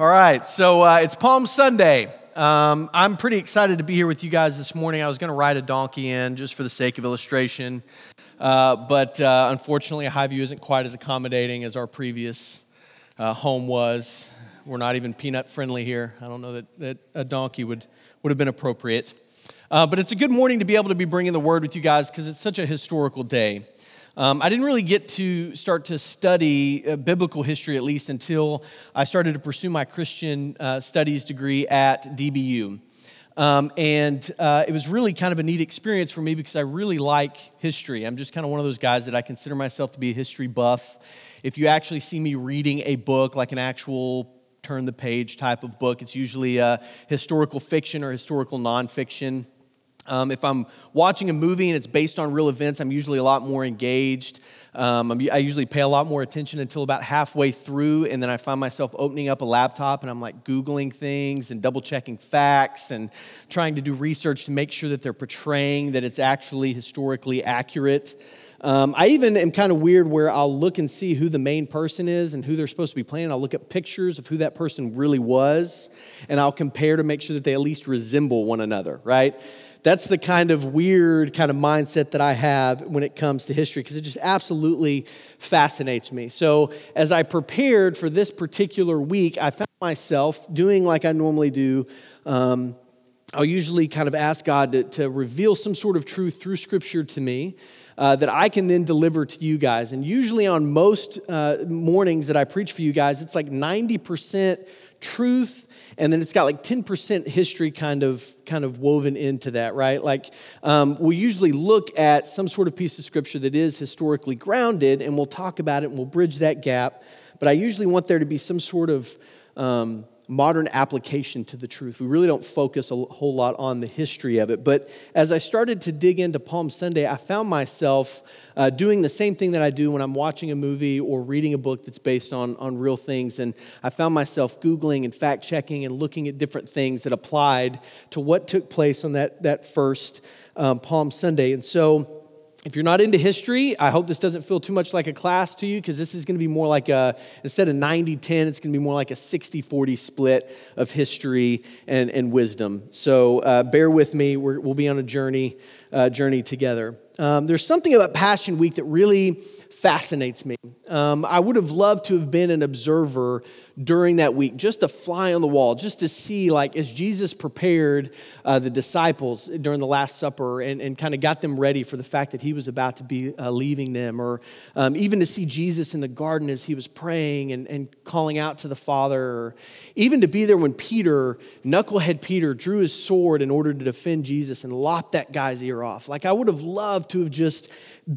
All right, so uh, it's Palm Sunday. Um, I'm pretty excited to be here with you guys this morning. I was going to ride a donkey in just for the sake of illustration, uh, but uh, unfortunately, Highview isn't quite as accommodating as our previous uh, home was. We're not even peanut friendly here. I don't know that, that a donkey would, would have been appropriate. Uh, but it's a good morning to be able to be bringing the word with you guys because it's such a historical day. Um, I didn't really get to start to study uh, biblical history, at least until I started to pursue my Christian uh, studies degree at DBU. Um, and uh, it was really kind of a neat experience for me because I really like history. I'm just kind of one of those guys that I consider myself to be a history buff. If you actually see me reading a book, like an actual turn the page type of book, it's usually historical fiction or historical nonfiction. Um, if I'm watching a movie and it's based on real events, I'm usually a lot more engaged. Um, i usually pay a lot more attention until about halfway through, and then I find myself opening up a laptop and I'm like Googling things and double checking facts and trying to do research to make sure that they're portraying that it's actually historically accurate. Um, I even am kind of weird where I'll look and see who the main person is and who they're supposed to be playing. I'll look at pictures of who that person really was, and I'll compare to make sure that they at least resemble one another, right? That's the kind of weird kind of mindset that I have when it comes to history because it just absolutely fascinates me. So, as I prepared for this particular week, I found myself doing like I normally do. Um, I'll usually kind of ask God to, to reveal some sort of truth through Scripture to me. Uh, that I can then deliver to you guys. And usually on most uh, mornings that I preach for you guys, it's like 90% truth and then it's got like 10% history kind of kind of woven into that right like um, we'll usually look at some sort of piece of scripture that is historically grounded and we'll talk about it and we'll bridge that gap but i usually want there to be some sort of um, modern application to the truth. We really don't focus a whole lot on the history of it. But as I started to dig into Palm Sunday, I found myself uh, doing the same thing that I do when I'm watching a movie or reading a book that's based on, on real things. And I found myself Googling and fact checking and looking at different things that applied to what took place on that, that first um, Palm Sunday. And so, if you're not into history, I hope this doesn't feel too much like a class to you because this is going to be more like a, instead of 90 10, it's going to be more like a 60 40 split of history and, and wisdom. So uh, bear with me. we will be on a journey, uh, journey together. Um, there's something about Passion Week that really fascinates me. Um, I would have loved to have been an observer during that week, just to fly on the wall, just to see, like, as Jesus prepared uh, the disciples during the Last Supper and, and kind of got them ready for the fact that he was about to be uh, leaving them, or um, even to see Jesus in the garden as he was praying and, and calling out to the Father, or even to be there when Peter, knucklehead Peter, drew his sword in order to defend Jesus and lopped that guy's ear off. Like, I would have loved to have just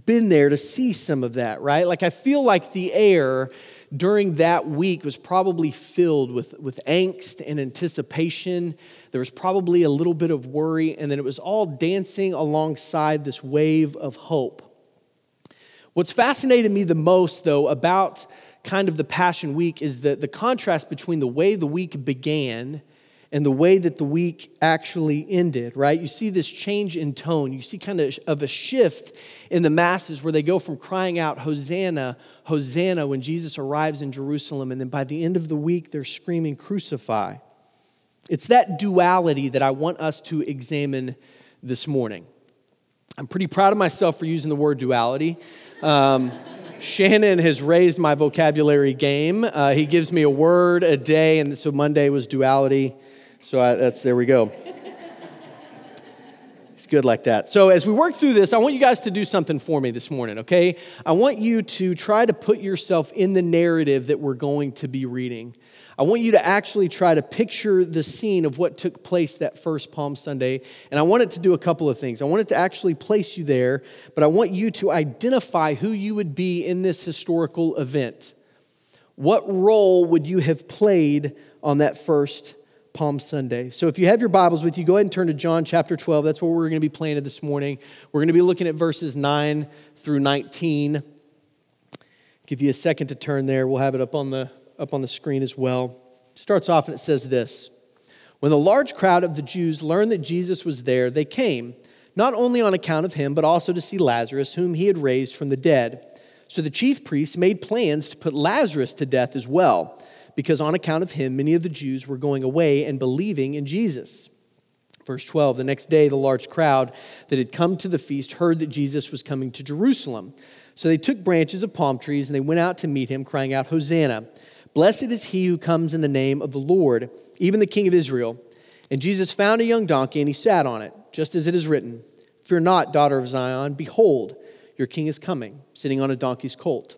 been there to see some of that, right? Like, I feel like the air during that week was probably filled with, with angst and anticipation. There was probably a little bit of worry, and then it was all dancing alongside this wave of hope. What's fascinated me the most, though, about kind of the Passion Week is the, the contrast between the way the week began and the way that the week actually ended, right? You see this change in tone. You see kind of, of a shift in the masses where they go from crying out, Hosanna, Hosanna, when Jesus arrives in Jerusalem. And then by the end of the week, they're screaming, Crucify. It's that duality that I want us to examine this morning. I'm pretty proud of myself for using the word duality. Um, Shannon has raised my vocabulary game. Uh, he gives me a word a day, and so Monday was duality. So I, that's there we go. It's good like that. So, as we work through this, I want you guys to do something for me this morning, okay? I want you to try to put yourself in the narrative that we're going to be reading. I want you to actually try to picture the scene of what took place that first Palm Sunday. And I want it to do a couple of things. I want it to actually place you there, but I want you to identify who you would be in this historical event. What role would you have played on that first Palm Sunday. So if you have your Bibles with you, go ahead and turn to John chapter 12. That's where we're going to be planted this morning. We're going to be looking at verses 9 through 19. Give you a second to turn there. We'll have it up on the up on the screen as well. It starts off and it says this. When the large crowd of the Jews learned that Jesus was there, they came, not only on account of him, but also to see Lazarus, whom he had raised from the dead. So the chief priests made plans to put Lazarus to death as well because on account of him, many of the Jews were going away and believing in Jesus. Verse 12 The next day, the large crowd that had come to the feast heard that Jesus was coming to Jerusalem. So they took branches of palm trees and they went out to meet him, crying out, Hosanna! Blessed is he who comes in the name of the Lord, even the King of Israel. And Jesus found a young donkey and he sat on it, just as it is written Fear not, daughter of Zion, behold, your king is coming, sitting on a donkey's colt.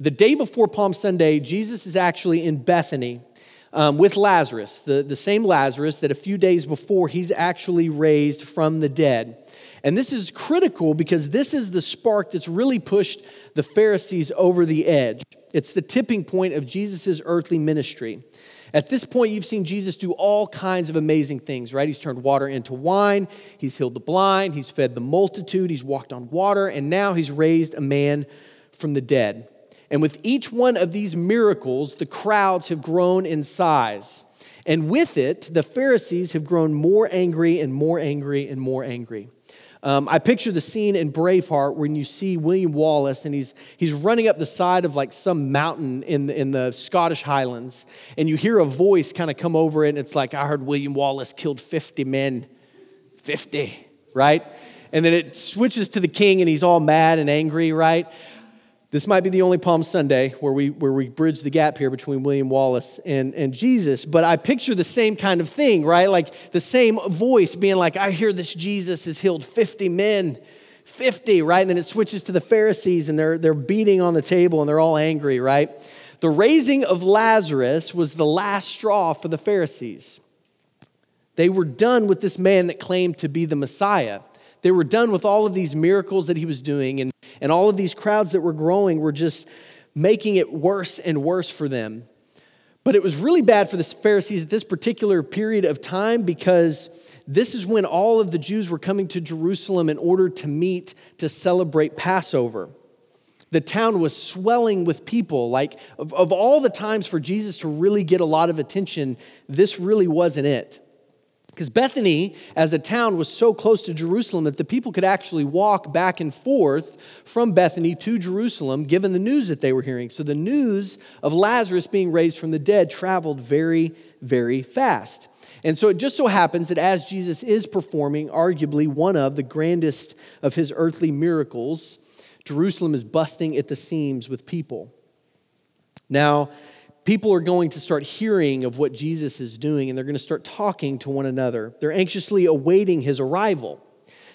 The day before Palm Sunday, Jesus is actually in Bethany um, with Lazarus, the, the same Lazarus that a few days before he's actually raised from the dead. And this is critical because this is the spark that's really pushed the Pharisees over the edge. It's the tipping point of Jesus' earthly ministry. At this point, you've seen Jesus do all kinds of amazing things, right? He's turned water into wine, he's healed the blind, he's fed the multitude, he's walked on water, and now he's raised a man from the dead. And with each one of these miracles, the crowds have grown in size. And with it, the Pharisees have grown more angry and more angry and more angry. Um, I picture the scene in Braveheart when you see William Wallace and he's, he's running up the side of like some mountain in the, in the Scottish Highlands, and you hear a voice kind of come over it, and it's like, I heard William Wallace killed 50 men. 50, right? And then it switches to the king, and he's all mad and angry, right? This might be the only Palm Sunday where we, where we bridge the gap here between William Wallace and, and Jesus, but I picture the same kind of thing, right? Like the same voice being like, I hear this Jesus has healed 50 men. 50, right? And then it switches to the Pharisees and they're, they're beating on the table and they're all angry, right? The raising of Lazarus was the last straw for the Pharisees. They were done with this man that claimed to be the Messiah. They were done with all of these miracles that he was doing, and, and all of these crowds that were growing were just making it worse and worse for them. But it was really bad for the Pharisees at this particular period of time because this is when all of the Jews were coming to Jerusalem in order to meet to celebrate Passover. The town was swelling with people. Like, of, of all the times for Jesus to really get a lot of attention, this really wasn't it. Because Bethany, as a town, was so close to Jerusalem that the people could actually walk back and forth from Bethany to Jerusalem, given the news that they were hearing. So the news of Lazarus being raised from the dead traveled very, very fast. And so it just so happens that as Jesus is performing arguably one of the grandest of his earthly miracles, Jerusalem is busting at the seams with people. Now, people are going to start hearing of what Jesus is doing and they're going to start talking to one another. They're anxiously awaiting his arrival.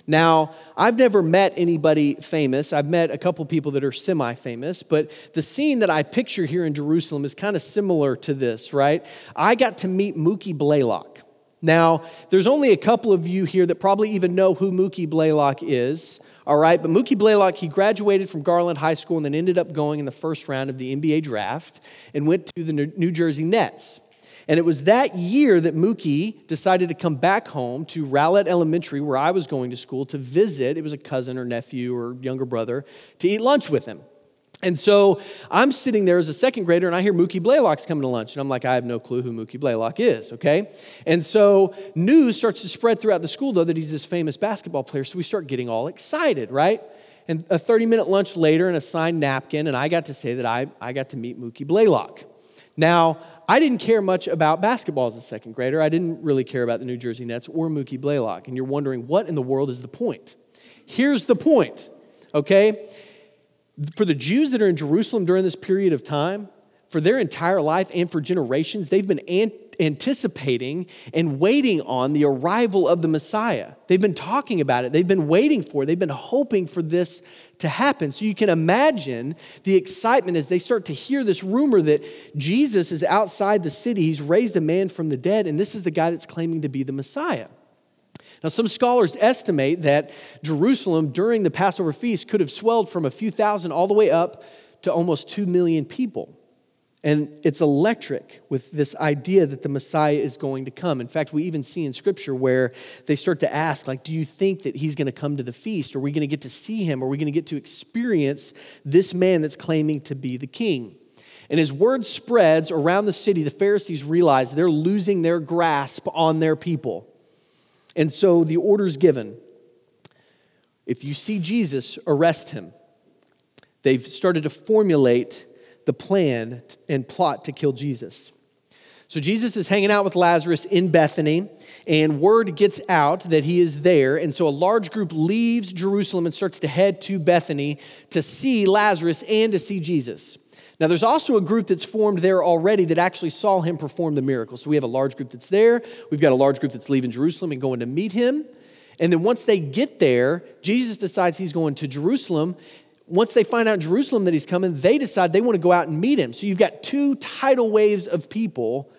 Now, I've never met anybody famous. I've met a couple people that are semi famous, but the scene that I picture here in Jerusalem is kind of similar to this, right? I got to meet Mookie Blaylock. Now, there's only a couple of you here that probably even know who Mookie Blaylock is. All right, but Mookie Blaylock, he graduated from Garland High School and then ended up going in the first round of the NBA draft and went to the New Jersey Nets. And it was that year that Mookie decided to come back home to Rowlett Elementary, where I was going to school, to visit. It was a cousin or nephew or younger brother to eat lunch with him. And so I'm sitting there as a second grader and I hear Mookie Blaylock's coming to lunch. And I'm like, I have no clue who Mookie Blaylock is, okay? And so news starts to spread throughout the school, though, that he's this famous basketball player. So we start getting all excited, right? And a 30 minute lunch later and a signed napkin, and I got to say that I, I got to meet Mookie Blaylock. Now, I didn't care much about basketball as a second grader. I didn't really care about the New Jersey Nets or Mookie Blaylock. And you're wondering, what in the world is the point? Here's the point, okay? For the Jews that are in Jerusalem during this period of time, for their entire life and for generations, they've been anticipating and waiting on the arrival of the Messiah. They've been talking about it, they've been waiting for it, they've been hoping for this to happen. So you can imagine the excitement as they start to hear this rumor that Jesus is outside the city. He's raised a man from the dead, and this is the guy that's claiming to be the Messiah. Now, some scholars estimate that Jerusalem during the Passover feast could have swelled from a few thousand all the way up to almost two million people. And it's electric with this idea that the Messiah is going to come. In fact, we even see in Scripture where they start to ask, like, do you think that he's going to come to the feast? Are we going to get to see him? Are we going to get to experience this man that's claiming to be the king? And as word spreads around the city, the Pharisees realize they're losing their grasp on their people. And so the order's given if you see Jesus, arrest him. They've started to formulate the plan and plot to kill Jesus. So Jesus is hanging out with Lazarus in Bethany, and word gets out that he is there. And so a large group leaves Jerusalem and starts to head to Bethany to see Lazarus and to see Jesus. Now, there's also a group that's formed there already that actually saw him perform the miracle. So we have a large group that's there. We've got a large group that's leaving Jerusalem and going to meet him. And then once they get there, Jesus decides he's going to Jerusalem once they find out in Jerusalem that he's coming, they decide they want to go out and meet him. So you've got two tidal waves of people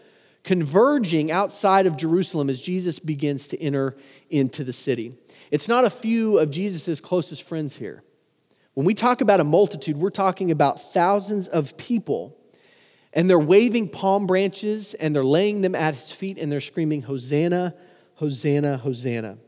converging outside of Jerusalem as Jesus begins to enter into the city. It's not a few of Jesus' closest friends here. When we talk about a multitude, we're talking about thousands of people, and they're waving palm branches and they're laying them at his feet and they're screaming, Hosanna, Hosanna, Hosanna.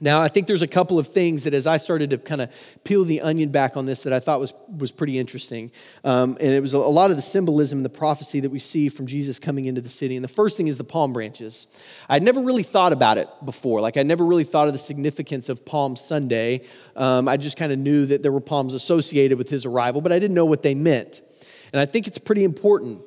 Now, I think there's a couple of things that as I started to kind of peel the onion back on this that I thought was, was pretty interesting. Um, and it was a, lot of the symbolism and the prophecy that we see from Jesus coming into the city. And the first thing is the palm branches. I'd never really thought about it before. Like, I never really thought of the significance of Palm Sunday. Um, I just kind of knew that there were palms associated with his arrival, but I didn't know what they meant. And I think it's pretty important.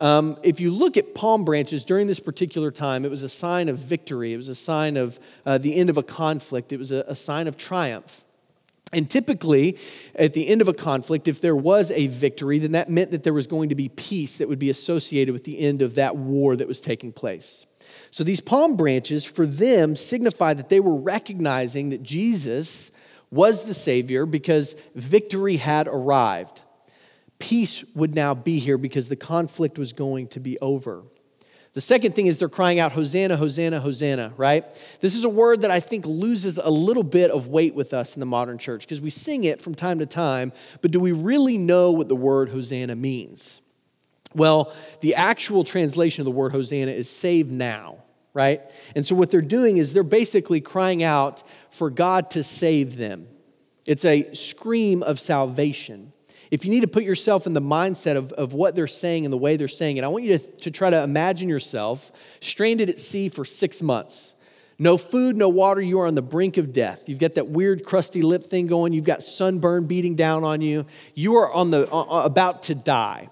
Um, if you look at palm branches during this particular time, it was a sign of victory. It was a sign of uh, the end of a conflict. It was a, a sign of triumph. And typically, at the end of a conflict, if there was a victory, then that meant that there was going to be peace that would be associated with the end of that war that was taking place. So these palm branches, for them, signified that they were recognizing that Jesus was the Savior because victory had arrived peace would now be here because the conflict was going to be over. The second thing is they're crying out, Hosanna, Hosanna, Hosanna, right? This is a word that I think loses a little bit of weight with us in the modern church because we sing it from time to time, but do we really know what the word Hosanna means? Well, the actual translation of the word Hosanna is save now, right? And so what they're doing is they're basically crying out for God to save them. It's a scream of salvation. If you need to put yourself in the mindset of, of what they're saying and the way they're saying it, I want you to, to try to imagine yourself stranded at sea for six months. No food, no water, you are on the brink of death. You've got that weird crusty lip thing going, you've got sunburn beating down on you. You are on the, uh, about to die.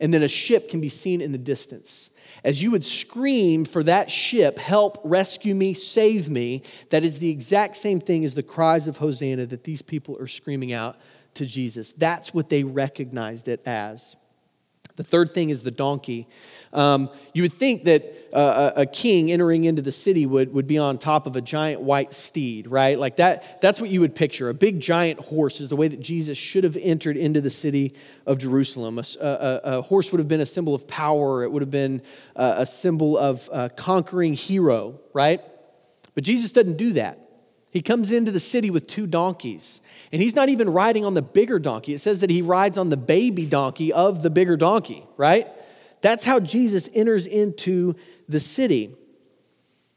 And then a ship can be seen in the distance. As you would scream for that ship, help, rescue me, save me, that is the exact same thing as the cries of Hosanna that these people are screaming out to Jesus. That's what they recognized it as. The third thing is the donkey. Um, you would think that uh, a king entering into the city would, would be on top of a giant white steed, right? Like that, that's what you would picture. A big giant horse is the way that Jesus should have entered into the city of Jerusalem. A, a, a horse would have been a symbol of power, it would have been a, a symbol of a conquering hero, right? But Jesus doesn't do that. He comes into the city with two donkeys, and he's not even riding on the bigger donkey. It says that he rides on the baby donkey of the bigger donkey, right? That's how Jesus enters into the city.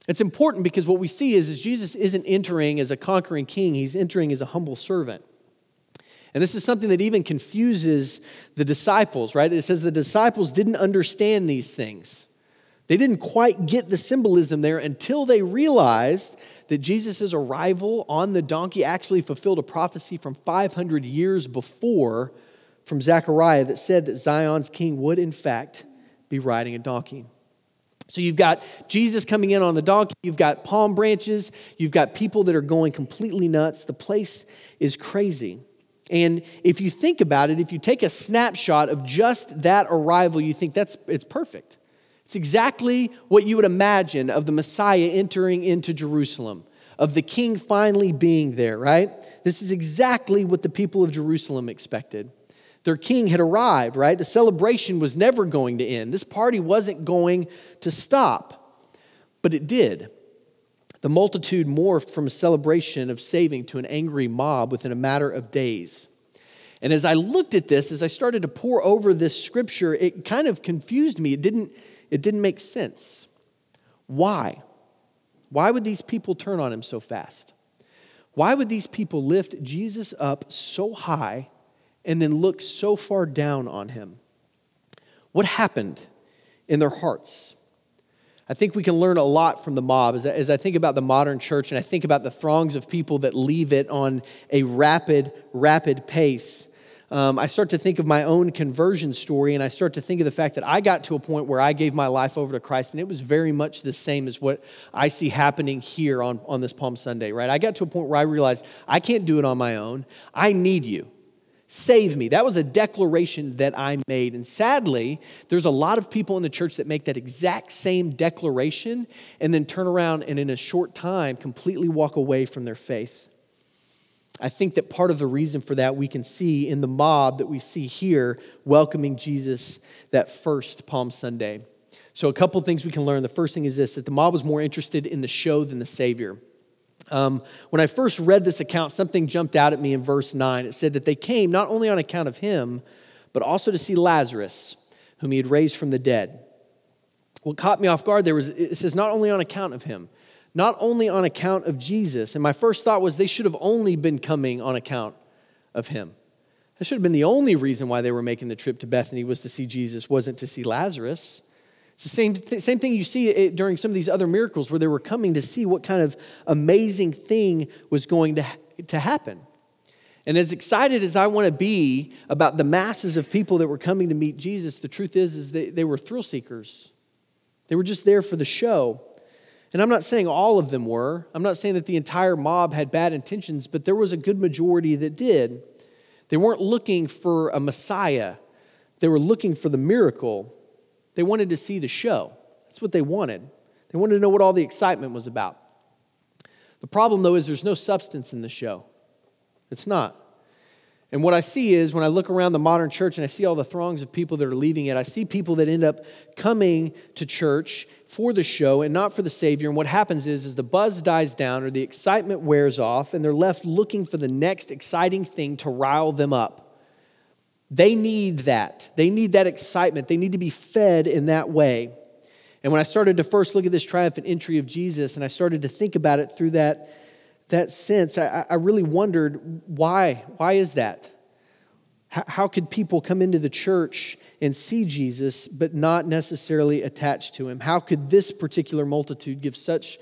It's important because what we see is, is Jesus isn't entering as a conquering king, he's entering as a humble servant. And this is something that even confuses the disciples, right? It says the disciples didn't understand these things. They didn't quite get the symbolism there until they realized that Jesus' arrival on the donkey actually fulfilled a prophecy from 500 years before from Zechariah that said that Zion's king would, in fact, be riding a donkey. So you've got Jesus coming in on the donkey, you've got palm branches, you've got people that are going completely nuts. The place is crazy. And if you think about it, if you take a snapshot of just that arrival, you think that's it's perfect. It's exactly what you would imagine of the Messiah entering into Jerusalem, of the king finally being there, right? This is exactly what the people of Jerusalem expected. Their king had arrived, right? The celebration was never going to end. This party wasn't going to stop, but it did. The multitude morphed from a celebration of saving to an angry mob within a matter of days. And as I looked at this, as I started to pour over this scripture, it kind of confused me. It didn't, it didn't make sense. Why? Why would these people turn on him so fast? Why would these people lift Jesus up so high and then look so far down on him? What happened in their hearts? I think we can learn a lot from the mob as I, think about the modern church and I think about the throngs of people that leave it on a rapid, rapid pace um, I start to think of my own conversion story and I start to think of the fact that I got to a point where I gave my life over to Christ and it was very much the same as what I see happening here on, on this Palm Sunday, right? I got to a point where I realized I can't do it on my own. I need you. Save me. That was a declaration that I made. And sadly, there's a lot of people in the church that make that exact same declaration and then turn around and in a short time completely walk away from their faith. I think that part of the reason for that we can see in the mob that we see here welcoming Jesus that first Palm Sunday. So, a couple things we can learn. The first thing is this that the mob was more interested in the show than the Savior. Um, when I first read this account, something jumped out at me in verse 9. It said that they came not only on account of him, but also to see Lazarus, whom he had raised from the dead. What caught me off guard there was it says not only on account of him, not only on account of Jesus. And my first thought was they should have only been coming on account of him. That should have been the only reason why they were making the trip to Bethany was to see Jesus, wasn't to see Lazarus. It's the same, th- same thing you see during some of these other miracles where they were coming to see what kind of amazing thing was going to, ha- to happen. And as excited as I want to be about the masses of people that were coming to meet Jesus, the truth is, is they, they were thrill seekers. They were just there for the show. And I'm not saying all of them were. I'm not saying that the entire mob had bad intentions, but there was a good majority that did. They weren't looking for a Messiah, they were looking for the miracle. They wanted to see the show. That's what they wanted. They wanted to know what all the excitement was about. The problem, though, is there's no substance in the show. It's not. And what I see is when I look around the modern church and I see all the throngs of people that are leaving it, I see people that end up coming to church for the show and not for the Savior. And what happens is, is the buzz dies down or the excitement wears off, and they're left looking for the next exciting thing to rile them up. They need that. They need that excitement. They need to be fed in that way. And when I started to first look at this triumphant entry of Jesus and I started to think about it through that that sense, I, I really wondered why? Why is that? How, how could people come into the church and see Jesus but not necessarily attached to him? How could this particular multitude give such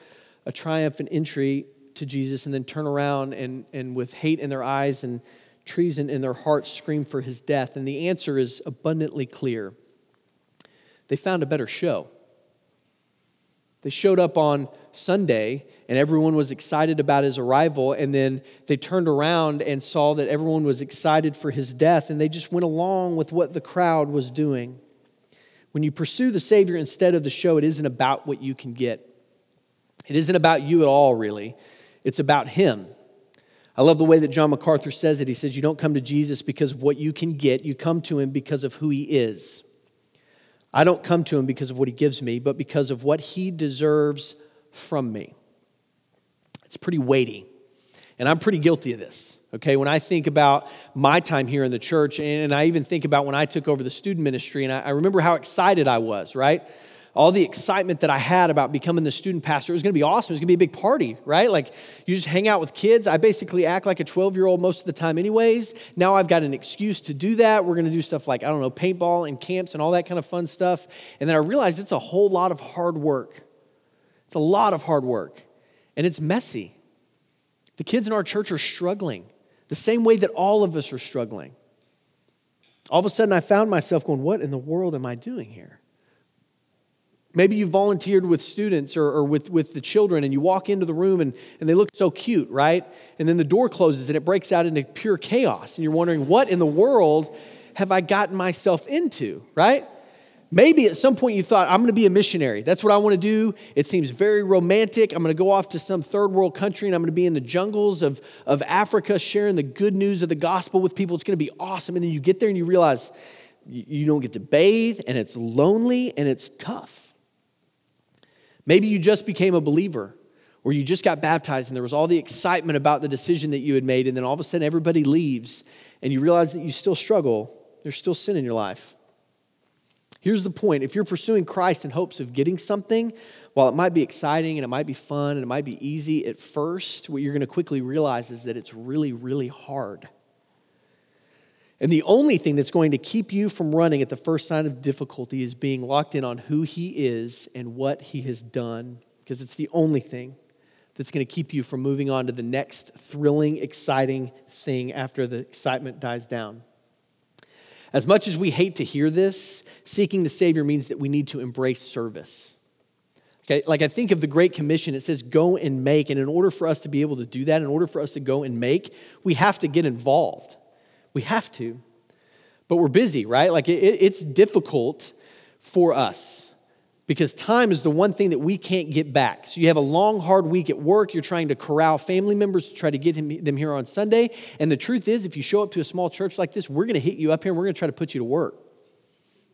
a triumphant entry to Jesus and then turn around and, and with hate in their eyes and treason in their hearts scream for his death? And the answer is abundantly clear. They found a better show. They showed up on Sunday and everyone was excited about his arrival. And then they turned around and saw that everyone was excited for his death and they just went along with what the crowd was doing. When you pursue the Savior instead of the show, it isn't about what you can get. It isn't about you at all, really. It's about Him. I love the way that John MacArthur says it. He says, You don't come to Jesus because of what you can get, you come to Him because of who He is. I don't come to him because of what he gives me, but because of what he deserves from me. It's pretty weighty. And I'm pretty guilty of this. Okay, when I think about my time here in the church, and I even think about when I took over the student ministry, and I remember how excited I was, right? all the excitement that I had about becoming the student pastor. It was going to be awesome. It was going to be a big party, right? Like you just hang out with kids. I basically act like a 12 year old most of the time, anyways. Now I've got an excuse to do that. We're going to do stuff like, I don't know, paintball and camps and all that kind of fun stuff. And then I realized it's a whole lot of hard work. It's a lot of hard work, and it's messy. The kids in our church are struggling the same way that all of us are struggling. All of a sudden, I found myself going, What in the world am I doing here? Maybe you volunteered with students or, or, with, with the children and you walk into the room and, and they look so cute, right? And then the door closes and it breaks out into pure chaos. And you're wondering, what in the world have I gotten myself into, right? Maybe at some point you thought, I'm gonna be a missionary. That's what I wanna do. It seems very romantic. I'm gonna go off to some third world country and I'm gonna be in the jungles of, of Africa sharing the good news of the gospel with people. It's gonna be awesome. And then you get there and you realize you don't get to bathe and it's lonely and it's tough. Maybe you just became a believer, or you just got baptized and there was all the excitement about the decision that you had made, and then all of a sudden everybody leaves and you realize that you still struggle, there's still sin in your life. Here's the point if you're pursuing Christ in hopes of getting something, while it might be exciting and it might be fun and it might be easy at first, what you're going to quickly realize is that it's really, really hard. And the only thing that's going to keep you from running at the first sign of difficulty is being locked in on who He is and what He has done, because it's the only thing that's going to keep you from moving on to the next thrilling, exciting thing after the excitement dies down. As much as we hate to hear this, seeking the Savior means that we need to embrace service. Okay, like I think of the Great Commission, it says go and make. And in order for us to be able to do that, in order for us to go and make, we have to get involved. We have to. But we're busy, right? Like it, it's difficult for us because time is the one thing that we can't get back. So you have a long, hard week at work. You're trying to corral family members to try to get them here on Sunday. And the truth is, if you show up to a small church like this, we're going to hit you up here and we're going to try to put you to work.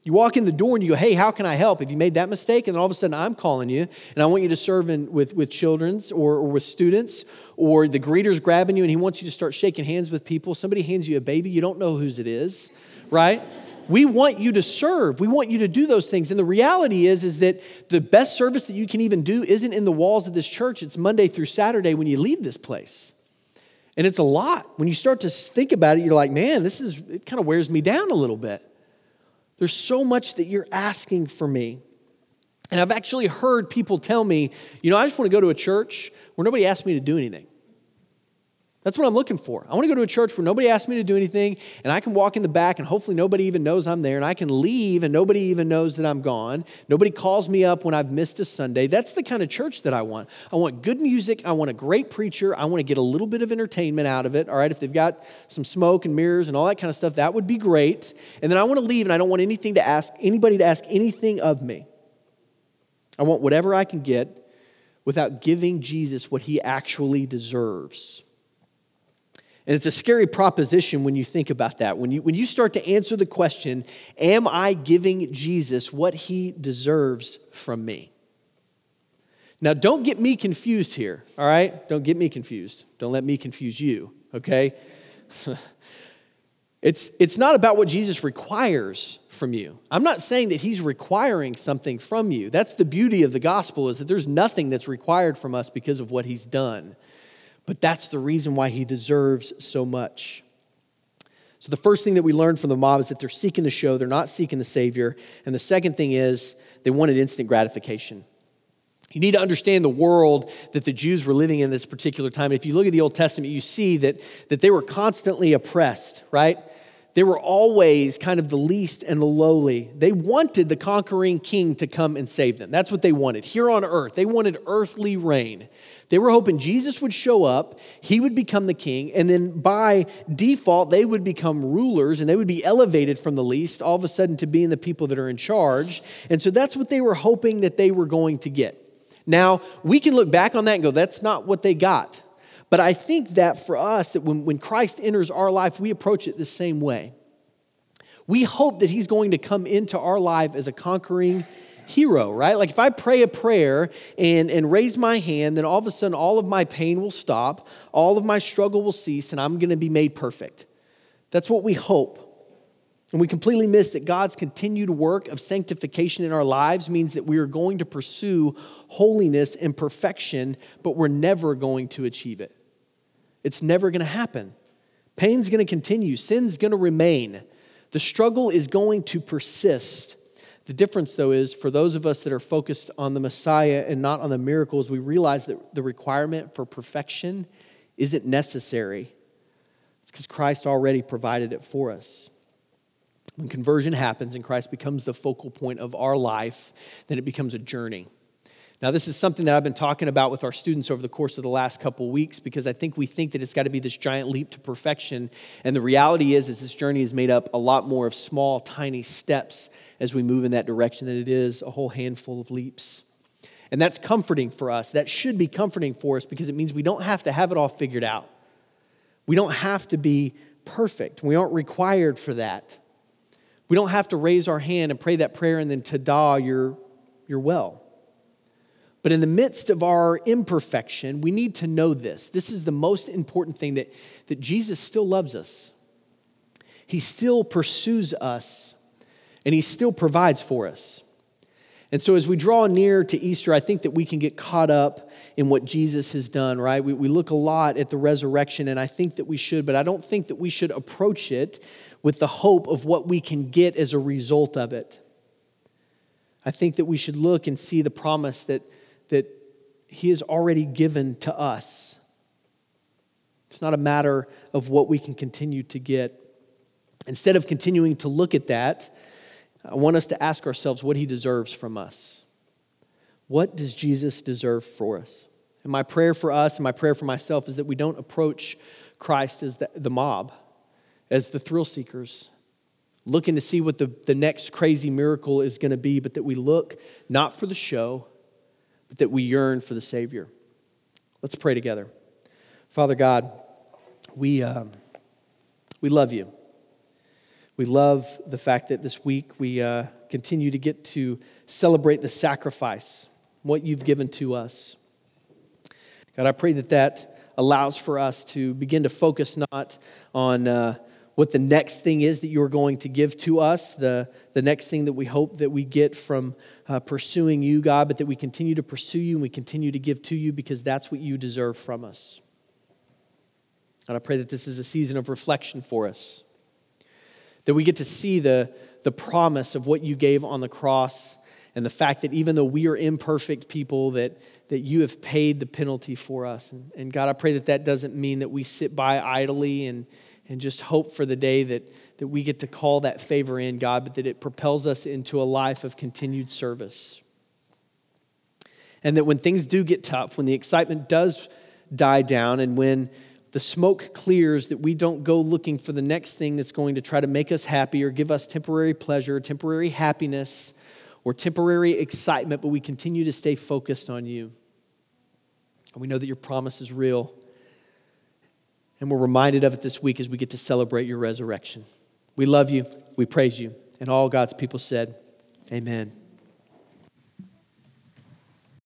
You walk in the door and you go, hey, how can I help? If you made that mistake, and then all of a sudden I'm calling you and I want you to serve in, with, with children's or, or with students, or the greeter's grabbing you and he wants you to start shaking hands with people. Somebody hands you a baby, you don't know whose it is, right? We want you to serve. We want you to do those things. And the reality is, is that the best service that you can even do isn't in the walls of this church. It's Monday through Saturday when you leave this place. And it's a lot. When you start to think about it, you're like, man, this is, it kind of wears me down a little bit. There's so much that you're asking for me. And I've actually heard people tell me, you know, I just want to go to a church where nobody asks me to do anything. That's what I'm looking for. I want to go to a church where nobody asks me to do anything, and I can walk in the back, and hopefully nobody even knows I'm there, and I can leave, and nobody even knows that I'm gone. Nobody calls me up when I've missed a Sunday. That's the kind of church that I want. I want good music. I want a great preacher. I want to get a little bit of entertainment out of it. All right, if they've got some smoke and mirrors and all that kind of stuff, that would be great. And then I want to leave, and I don't want anything to ask anybody to ask anything of me. I want whatever I can get without giving Jesus what he actually deserves. And it's a scary proposition when you think about that. When you, when you start to answer the question, Am I giving Jesus what he deserves from me? Now, don't get me confused here, all right? Don't get me confused. Don't let me confuse you, okay? it's, it's not about what Jesus requires from you. I'm not saying that he's requiring something from you. That's the beauty of the gospel is that there's nothing that's required from us because of what he's done. But that's the reason why he deserves so much. So, the first thing that we learned from the mob is that they're seeking the show, they're not seeking the Savior. And the second thing is they wanted instant gratification. You need to understand the world that the Jews were living in this particular time. If you look at the Old Testament, you see that, that they were constantly oppressed, right? They were always kind of the least and the lowly. They wanted the conquering king to come and save them. That's what they wanted. Here on earth, they wanted earthly reign. They were hoping Jesus would show up, he would become the king, and then by default, they would become rulers and they would be elevated from the least all of a sudden to being the people that are in charge. And so that's what they were hoping that they were going to get. Now, we can look back on that and go, that's not what they got. But I think that for us, that when, when Christ enters our life, we approach it the same way. We hope that he's going to come into our life as a conquering hero, right? Like if I pray a prayer and, and raise my hand, then all of a sudden all of my pain will stop, all of my struggle will cease, and I'm going to be made perfect. That's what we hope. And we completely miss that God's continued work of sanctification in our lives means that we are going to pursue holiness and perfection, but we're never going to achieve it. It's never going to happen. Pain's going to continue, sin's going to remain. The struggle is going to persist. The difference, though, is for those of us that are focused on the Messiah and not on the miracles, we realize that the requirement for perfection isn't necessary. It's because Christ already provided it for us. When conversion happens and Christ becomes the focal point of our life, then it becomes a journey. Now, this is something that I've been talking about with our students over the course of the last couple weeks because I think we think that it's got to be this giant leap to perfection. And the reality is, is this journey is made up a lot more of small, tiny steps as we move in that direction than it is a whole handful of leaps. And that's comforting for us. That should be comforting for us because it means we don't have to have it all figured out. We don't have to be perfect. We aren't required for that. We don't have to raise our hand and pray that prayer and then ta da, you're, you're well. But in the midst of our imperfection, we need to know this. This is the most important thing that, that Jesus still loves us. He still pursues us, and He still provides for us. And so, as we draw near to Easter, I think that we can get caught up in what Jesus has done, right? We, we look a lot at the resurrection, and I think that we should, but I don't think that we should approach it with the hope of what we can get as a result of it. I think that we should look and see the promise that, that He has already given to us. It's not a matter of what we can continue to get. Instead of continuing to look at that, I want us to ask ourselves what He deserves from us. What does Jesus deserve for us? And my prayer for us and my prayer for myself is that we don't approach Christ as the, the mob, as the thrill seekers, looking to see what the, the next crazy miracle is going to be, but that we look not for the show, but that we yearn for the Savior. Let's pray together. Father God, we, um, we love you. We love the fact that this week we uh, continue to get to celebrate the sacrifice, what you've given to us. God, I pray that that allows for us to begin to focus not on. Uh, what the next thing is that you're going to give to us, the, the next thing that we hope that we get from uh, pursuing you, God, but that we continue to pursue you and we continue to give to you because that's what you deserve from us. And I pray that this is a season of reflection for us, that we get to see the, the promise of what you gave on the cross and the fact that even though we are imperfect people, that, that you have paid the penalty for us. And, and God, I pray that that doesn't mean that we sit by idly and and just hope for the day that, that we get to call that favor in, God, but that it propels us into a life of continued service. And that when things do get tough, when the excitement does die down, and when the smoke clears, that we don't go looking for the next thing that's going to try to make us happy or give us temporary pleasure, temporary happiness, or temporary excitement, but we continue to stay focused on you. And we know that your promise is real. And we're reminded of it this week as we get to celebrate your resurrection. We love you. We praise you. And all God's people said, Amen.